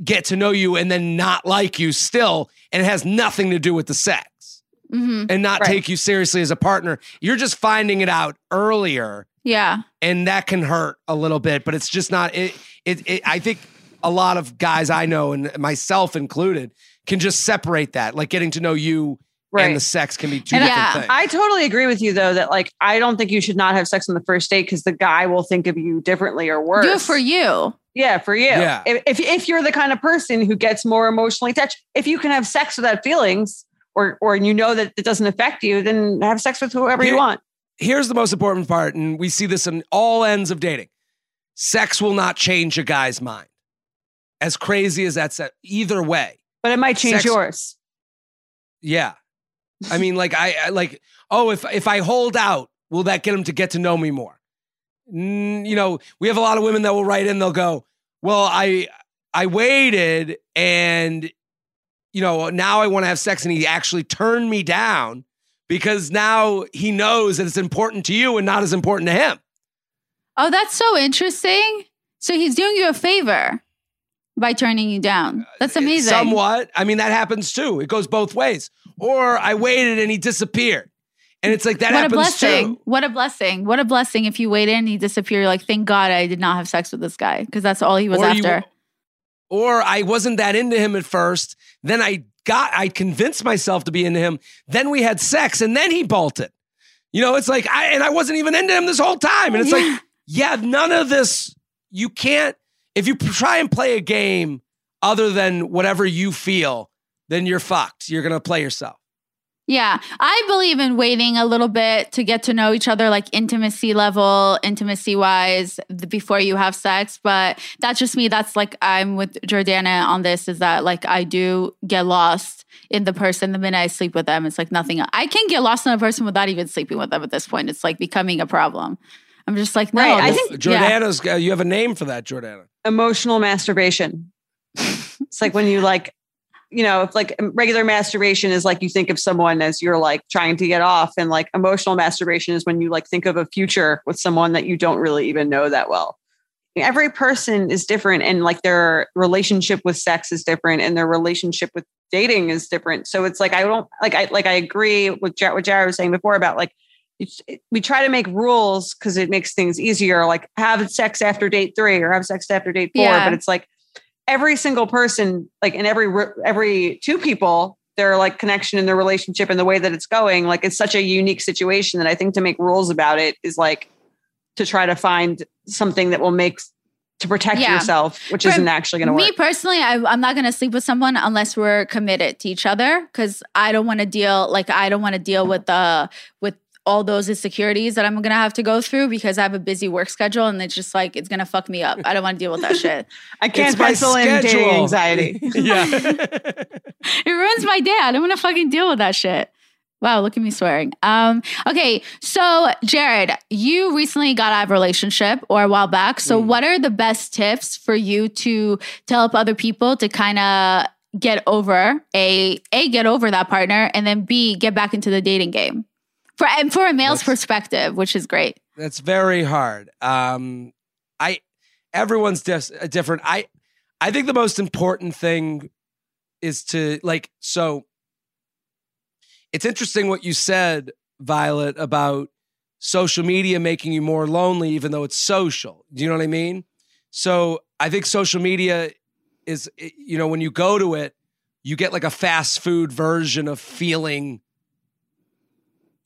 get to know you and then not like you still, and it has nothing to do with the sex hmm and not Right. take you seriously as a partner. You're just finding it out earlier Yeah, and that can hurt a little bit but it's just not it, it it i think a lot of guys i know and myself included can just separate that. Like getting to know you Right. and the sex can be two And different yeah, things. I totally agree with you though that like i don't think you should not have sex on the first date because the guy will think of you differently or worse. Do it for you. yeah for you. Yeah. if, if if you're the kind of person who gets more emotionally attached if you can have sex without feelings or or you know that it doesn't affect you then have sex with whoever you want here's the most important part and we see this in all ends of dating. Sex will not change a guy's mind. As crazy as that's either way. But it might change Sex- yours. Yeah. I mean like I, I like oh if if i hold out will that get him to get to know me more? Mm, you know we have a lot of women that will write in they'll go well i i waited and you know now i want to have sex and he actually turned me down because now he knows that it's important to you and not as important to him Oh, that's so interesting. So he's doing you a favor by turning you down. That's uh, amazing. somewhat i mean that happens too it goes both ways or i waited and he disappeared and it's like that what a blessing. too What a blessing. What a blessing if you wait in and he disappeared. You're like, thank God I did not have sex with this guy because that's all he was or you- after. or I wasn't that into him at first. Then I got, I convinced myself to be into him. Then we had sex, and then he bolted. You know, it's like I and I wasn't even into him this whole time. And it's Yeah. like, yeah, none of this. You can't if you try and play a game other than whatever you feel, then you're fucked. You're gonna play yourself. Yeah, I believe in waiting a little bit to get to know each other, like intimacy level, intimacy wise, before you have sex. But that's just me. That's like I'm with Jordana on this. Is that like I do get lost in the person the minute I sleep with them. It's like nothing. I can get lost in a person without even sleeping with them at this point. It's like becoming a problem. I'm just like no. Right, I this- think- yeah. Jordana's, uh, you have a name for that, Jordana. emotional masturbation. it's like when you like, you know, if like regular masturbation is like you think of someone as you're like trying to get off, and like emotional masturbation is when you like think of a future with someone that you don't really even know that well. Every person is different, and like their relationship with sex is different, and their relationship with dating is different. So it's like I don't like I like I agree with Jar- what Jared was saying before about like it's, it, we try to make rules because it makes things easier. Like have sex after date three or have sex after date four. Yeah. But it's like every single person, like in every every two people, their like connection in their relationship and the way that it's going, like it's such a unique situation that I think to make rules about it is like to try to find something that will make to protect Yeah. yourself, which For isn't actually going to work. Me personally, I, I'm not going to sleep with someone unless we're committed to each other because I don't want to deal like I don't want to deal with the with all those insecurities that I'm going to have to go through because I have a busy work schedule and it's just like it's going to fuck me up. I don't want to deal with that shit. I can't It's my pencil in dating schedule. anxiety. yeah. It ruins my day. I don't want to fucking deal with that shit. Wow, look at me swearing. Um, okay, so Jared, you recently got out of a relationship or a while back. So, what are the best tips for you to to help other people to kind of get over a a get over that partner and then b get back into the dating game for and for a male's That's- perspective, which is great. That's very hard. Um, I everyone's dis- uh, different. I I think the most important thing is to like so. It's interesting what you said, Violet, about social media making you more lonely, even though it's social. Do you know what I mean? So I think social media is, you know, when you go to it, you get like a fast food version of feeling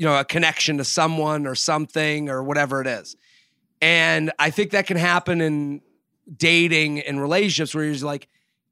you know, a connection to someone or something or whatever it is. And I think that can happen in dating and relationships where you're just like,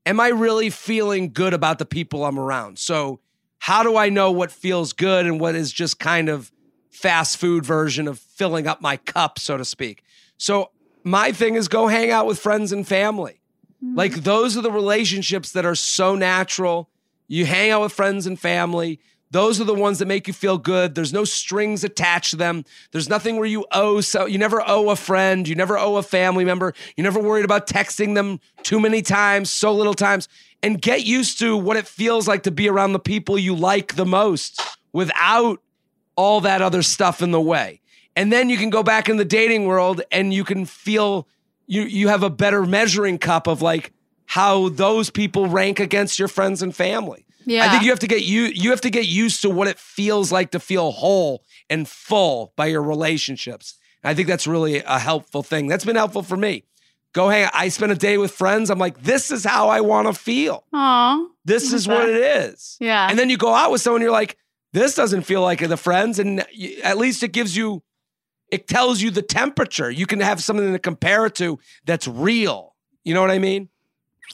am I really feeling good about the people I'm around? So, how do I know what feels good and what is just kind of fast food version of filling up my cup, so to speak? So, my thing is go hang out with friends and family. Mm-hmm. Like, those are the relationships that are so natural. You hang out with friends and family. Those are the ones that make you feel good. There's no strings attached to them. There's nothing where you owe so you never owe a friend, you never owe a family member. You're never worried about texting them too many times, so little times. And get used to what it feels like to be around the people you like the most without all that other stuff in the way. And then you can go back in the dating world and you can feel you you have a better measuring cup of like how those people rank against your friends and family. Yeah. I think you have to get you you have to get used to what it feels like to feel whole and full by your relationships. I think that's really a helpful thing. That's been helpful for me. Go hang. I spent a day with friends. I'm like, this is how I want to feel. Aw. This is what it is. Yeah. And then you go out with someone, you're like, this doesn't feel like the friends. And you, at least it gives you, it tells you the temperature. You can have something to compare it to that's real. You know what I mean?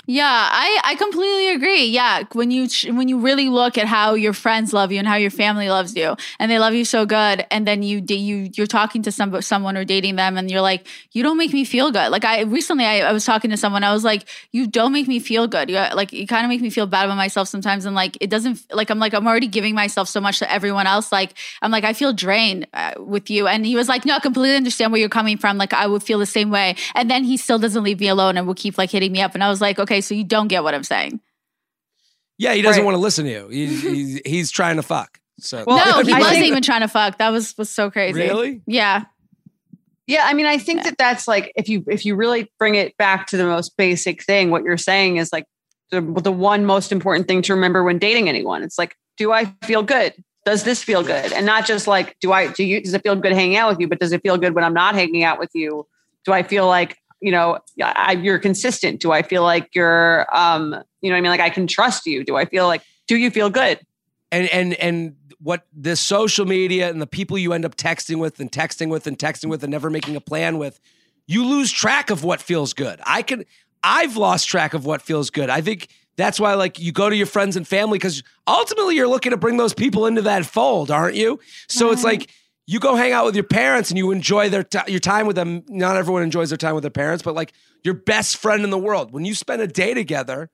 Yeah, I, I completely agree. Yeah, when you when you really look at how your friends love you and how your family loves you, and they love you so good, and then you you you're talking to some someone or dating them, and you're like, you don't make me feel good. Like I recently, I, I was talking to someone, I was like, you don't make me feel good. You like you kind of make me feel bad about myself sometimes, and like it doesn't like I'm like I'm already giving myself so much to everyone else. Like I'm like I feel drained uh, with you, and he was like, no, I completely understand where you're coming from. Like I would feel the same way, and then he still doesn't leave me alone and will keep like hitting me up, and I was like, okay, so you don't get what I'm saying. Yeah, he doesn't Right. want to listen to you. He's, he's, he's trying to fuck. So Well, no, he wasn't even trying to fuck. That was was so crazy. Really? Yeah. Yeah, I mean, I think that that's like if you if you really bring it back to the most basic thing, what you're saying is like the the one most important thing to remember when dating anyone. It's like, do I feel good? Does this feel good? And not just like, do I do you does it feel good hanging out with you? But does it feel good when I'm not hanging out with you? Do I feel like you know I, you're consistent? Do I feel like you're um you know what I mean? Like I can trust you? Do I feel like do you feel good? and and and what this social media and the people you end up texting with and texting with and texting with and never making a plan with you lose track of what feels good i can i've lost track of what feels good i think that's why like you go to your friends and family because ultimately you're looking to bring those people into that fold aren't you so it's like you go hang out with your parents and you enjoy their ti your time with them not everyone enjoys their time with their parents but like your best friend in the world when you spend a day together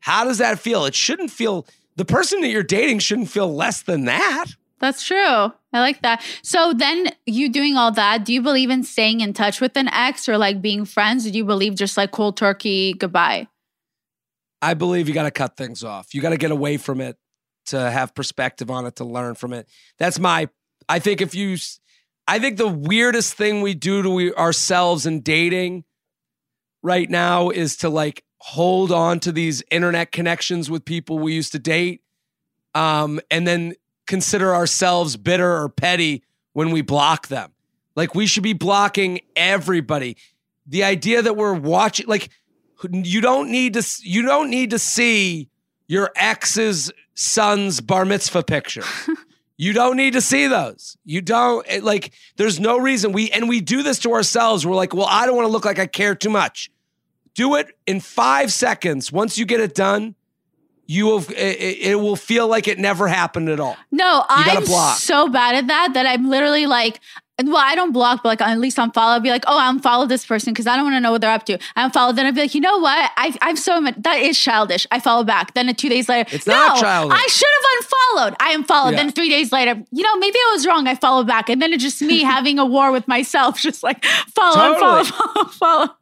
how does that feel? It shouldn't feel the person that you're dating shouldn't feel less than that. That's true. I like that. So then you doing all that, do you believe in staying in touch with an ex or like being friends? Do you believe just like cold turkey goodbye? I believe you got to cut things off. You got to get away from it to have perspective on it to learn from it. That's my I think if you I think the weirdest thing we do to we, ourselves in dating right now is to like hold on to these internet connections with people we used to date um and then consider ourselves bitter or petty when we block them. Like we should be blocking everybody. The idea that we're watching like you don't need to you don't need to see your ex's son's bar mitzvah picture. you don't need to see those. You don't it- like there's no reason we and we do this to ourselves. We're like, "Well, I don't want to look like I care too much." Do it in five seconds. Once you get it done, you will. It, it will feel like it never happened at all. No, I'm block. so bad at that that I'm literally like, well, I don't block, but like at least unfollow. I'll be like, oh, I'm unfollow this person because I don't want to know what they're up to. I'm unfollow, then I'd be like, you know what? I, I'm so much, that is childish. I follow back. Then uh, two days later, It's not childish. I should have unfollowed. I unfollowed. Yeah. Then three days later, you know, maybe I was wrong. I follow back, and then it's just me having a war with myself, just like follow, Totally. unfollow, follow, follow.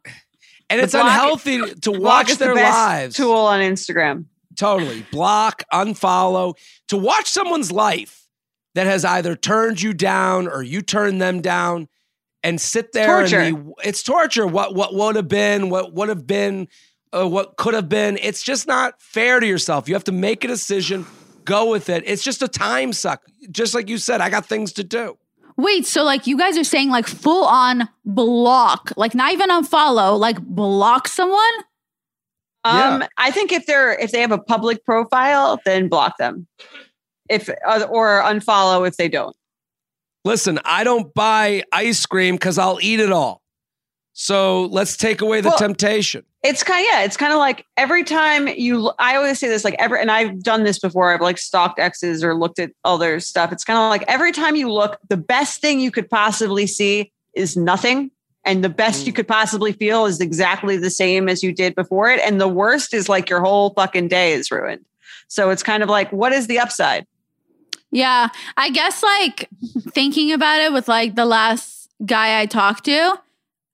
And it's block- unhealthy to watch is the their best lives. tool on Instagram. Totally. Block, unfollow. To watch someone's life that has either turned you down or you turned them down and sit there Torture. and the, it's torture. What what would have been, what would have been, uh, what could have been. It's just not fair to yourself. You have to make a decision, go with it. It's just a time suck. Just like you said, I got things to do. Wait, so like you guys are saying like full on block, like not even unfollow, like block someone? Um, I think if they're if they have a public profile, then block them. If uh, or unfollow if they don't. Listen, I don't buy ice cream because I'll eat it all. So let's take away the Well- temptation. It's kind of yeah. It's kind of like every time you. I always say this like every, and I've done this before. I've like stalked exes or looked at other stuff. It's kind of like every time you look, the best thing you could possibly see is nothing, and the best you could possibly feel is exactly the same as you did before it. And the worst is like your whole fucking day is ruined. So it's kind of like, what is the upside? Yeah, I guess like thinking about it with like the last guy I talked to,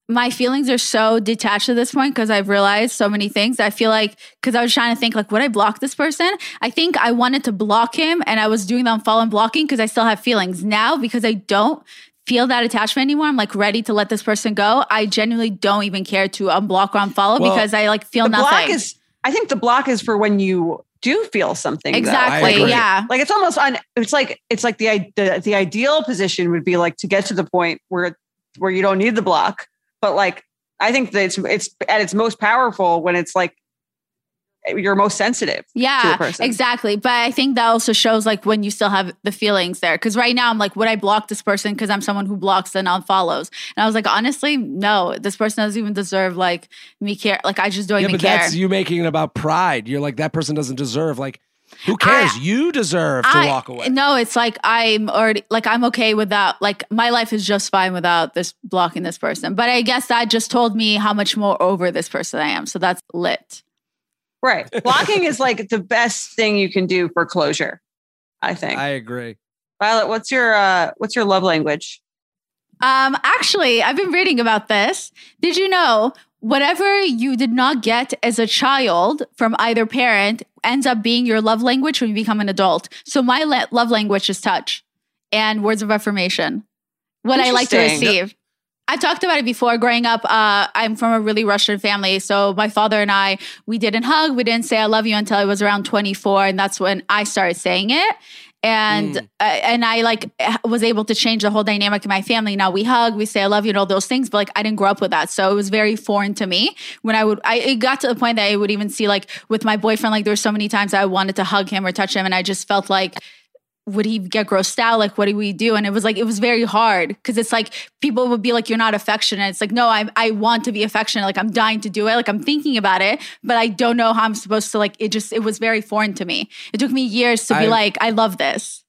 my feelings are so detached at this point because I've realized so many things. I feel like because I was trying to think like, would I block this person? I think I wanted to block him, and I was doing the unfollow and blocking because I still have feelings now because I don't feel that attachment anymore. I'm like ready to let this person go. I genuinely don't even care to unblock or unfollow Well, because I like feel the nothing. block is i think the block is for when you do feel something exactly. Yeah. like it's almost on it's like it's like the, the the ideal position would be like to get to the point where where you don't need the block but like i think that it's it's at its most powerful when it's like you're most sensitive to Yeah, person. exactly. But I think that also shows like when you still have the feelings there. Because right now I'm like, would I block this person because I'm someone who blocks and unfollows? And I was like, honestly, no. This person doesn't even deserve like me care. Like I just don't care. Yeah, even but care. that's you making it about pride. You're like that person doesn't deserve. Like, who cares? you deserve to I- walk away. No, it's like I'm already like I'm okay without like my life is just fine without this blocking this person. But I guess that just told me how much more over this person I am. So that's lit. Right blocking is like the best thing you can do for closure i think I agree. violet what's your uh what's your love language Um, actually, I've been reading about this. Did you know whatever you did not get as a child from either parent ends up being your love language when you become an adult? So my le- love language is touch and words of affirmation. What I like to Interesting. receive. I talked about it before. Growing up, uh, I'm from a really Russian family. So my father and I, we didn't hug. We didn't say "I love you" until I was around 24, and that's when I started saying it. And Mm. uh, and I like was able to change the whole dynamic in my family. Now we hug, we say "I love you" and all those things. But like I didn't grow up with that, so it was very foreign to me. When I would, I it got to the point that I would even see like with my boyfriend, like there were so many times I wanted to hug him or touch him, and I just felt like would he get grossed out? Like, what do we do? And it was like, it was very hard because it's like people would be like, you're not affectionate. It's like, no, I, I want to be affectionate. Like, I'm dying to do it. Like, I'm thinking about it, but I don't know how I'm supposed to, like, it just, it was very foreign to me. It took me years to be like, I love this.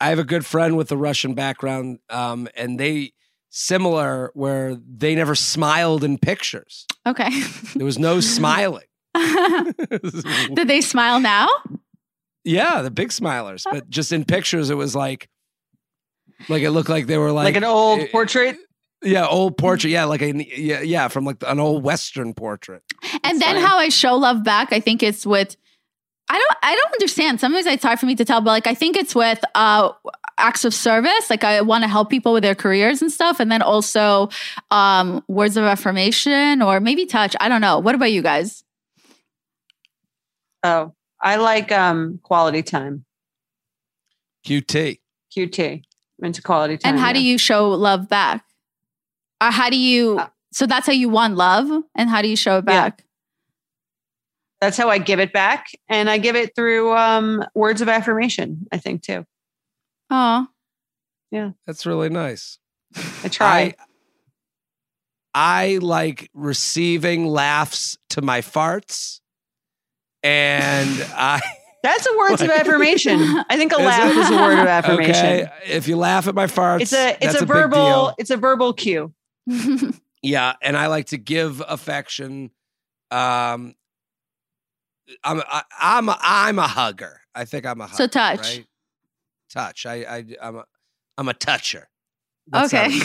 I have a good friend with a Russian background, um, and they similar where they never smiled in pictures. Okay. There was no smiling. Did they smile now? Yeah, the big smilers, but just in pictures, it was like, like it looked like they were like, like, an old eh, portrait Yeah, old portrait. Yeah, like a yeah, yeah, from like an old Western portrait. And then fine. how I show love back, I think it's with I don't I don't understand. Sometimes it's hard for me to tell, but like I think it's with uh acts of service. Like I want to help people with their careers and stuff. And then also um words of affirmation or maybe touch. I don't know. What about you guys? oh i like um quality time QT. qt I'm into quality time and how yeah. do you show love back? Or how do you Uh, so that's how you want love and how do you show it Yeah. back? that's how I give it back. And I give it through um, words of affirmation, I think too. Oh. Yeah, that's really nice. I try. I I like receiving laughs to my farts, and I. That's a words of affirmation. I think a Is laugh it? is a word of affirmation. Okay, if you laugh at my farts, It's a it's that's a, verbal it's a verbal cue. Yeah, and I like to give affection. Um, I'm I, I'm a, I'm a hugger. I think I'm a hugger. So touch. right? Touch. I I I'm a I'm a toucher. That Okay.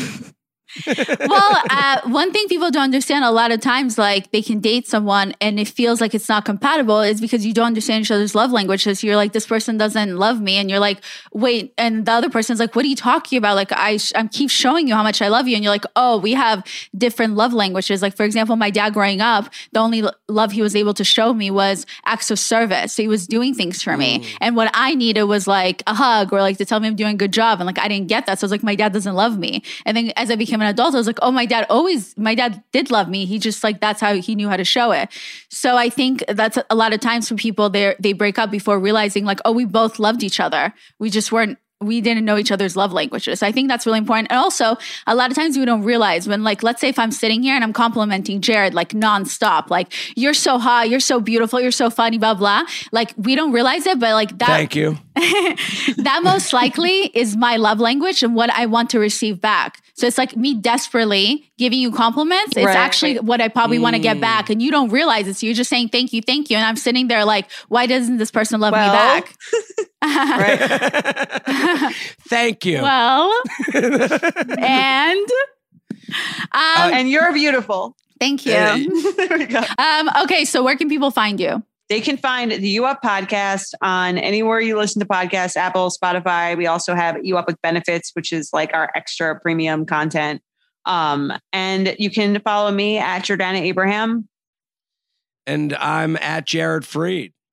Well, uh, one thing people don't understand a lot of times, like they can date someone and it feels like it's not compatible, is because you don't understand each other's love languages. You're like, this person doesn't love me, and you're like, wait, and the other person's like, what are you talking about? Like, I sh- I'm keep showing you how much I love you, and you're like, oh, we have different love languages. Like, for example, my dad growing up, the only l- love he was able to show me was acts of service. So he was doing things for me, and what I needed was like a hug or like to tell me I'm doing a good job, and like I didn't get that, so I was like, my dad doesn't love me. And then as I became an adult, I was like, oh, my dad always, my dad did love me. He just like that's how he knew how to show it. So I think that's a lot of times for people they they break up before realizing like, oh, we both loved each other. We just weren't. We didn't know each other's love languages. I think that's really important. And also, a lot of times we don't realize when, like, let's say if I'm sitting here and I'm complimenting Jared like nonstop, like, you're so hot, you're so beautiful, you're so funny, blah, blah. Like, we don't realize it, but like that Thank you. that most likely is my love language and what I want to receive back. So it's like me desperately giving you compliments. It's Right. actually what I probably want to get mm. back. And you don't realize it. So you're just saying thank you, thank you. And I'm sitting there like, why doesn't this person love Well, me back? Thank you. Well, and um, and you're beautiful. thank you. Uh, there we go. Um, okay, so where can people find you? They can find the U Up podcast on anywhere you listen to podcasts, Apple, Spotify. We also have U Up with benefits, which is like our extra premium content. Um, and you can follow me at Jordana Abraham. and I'm at Jared Freid.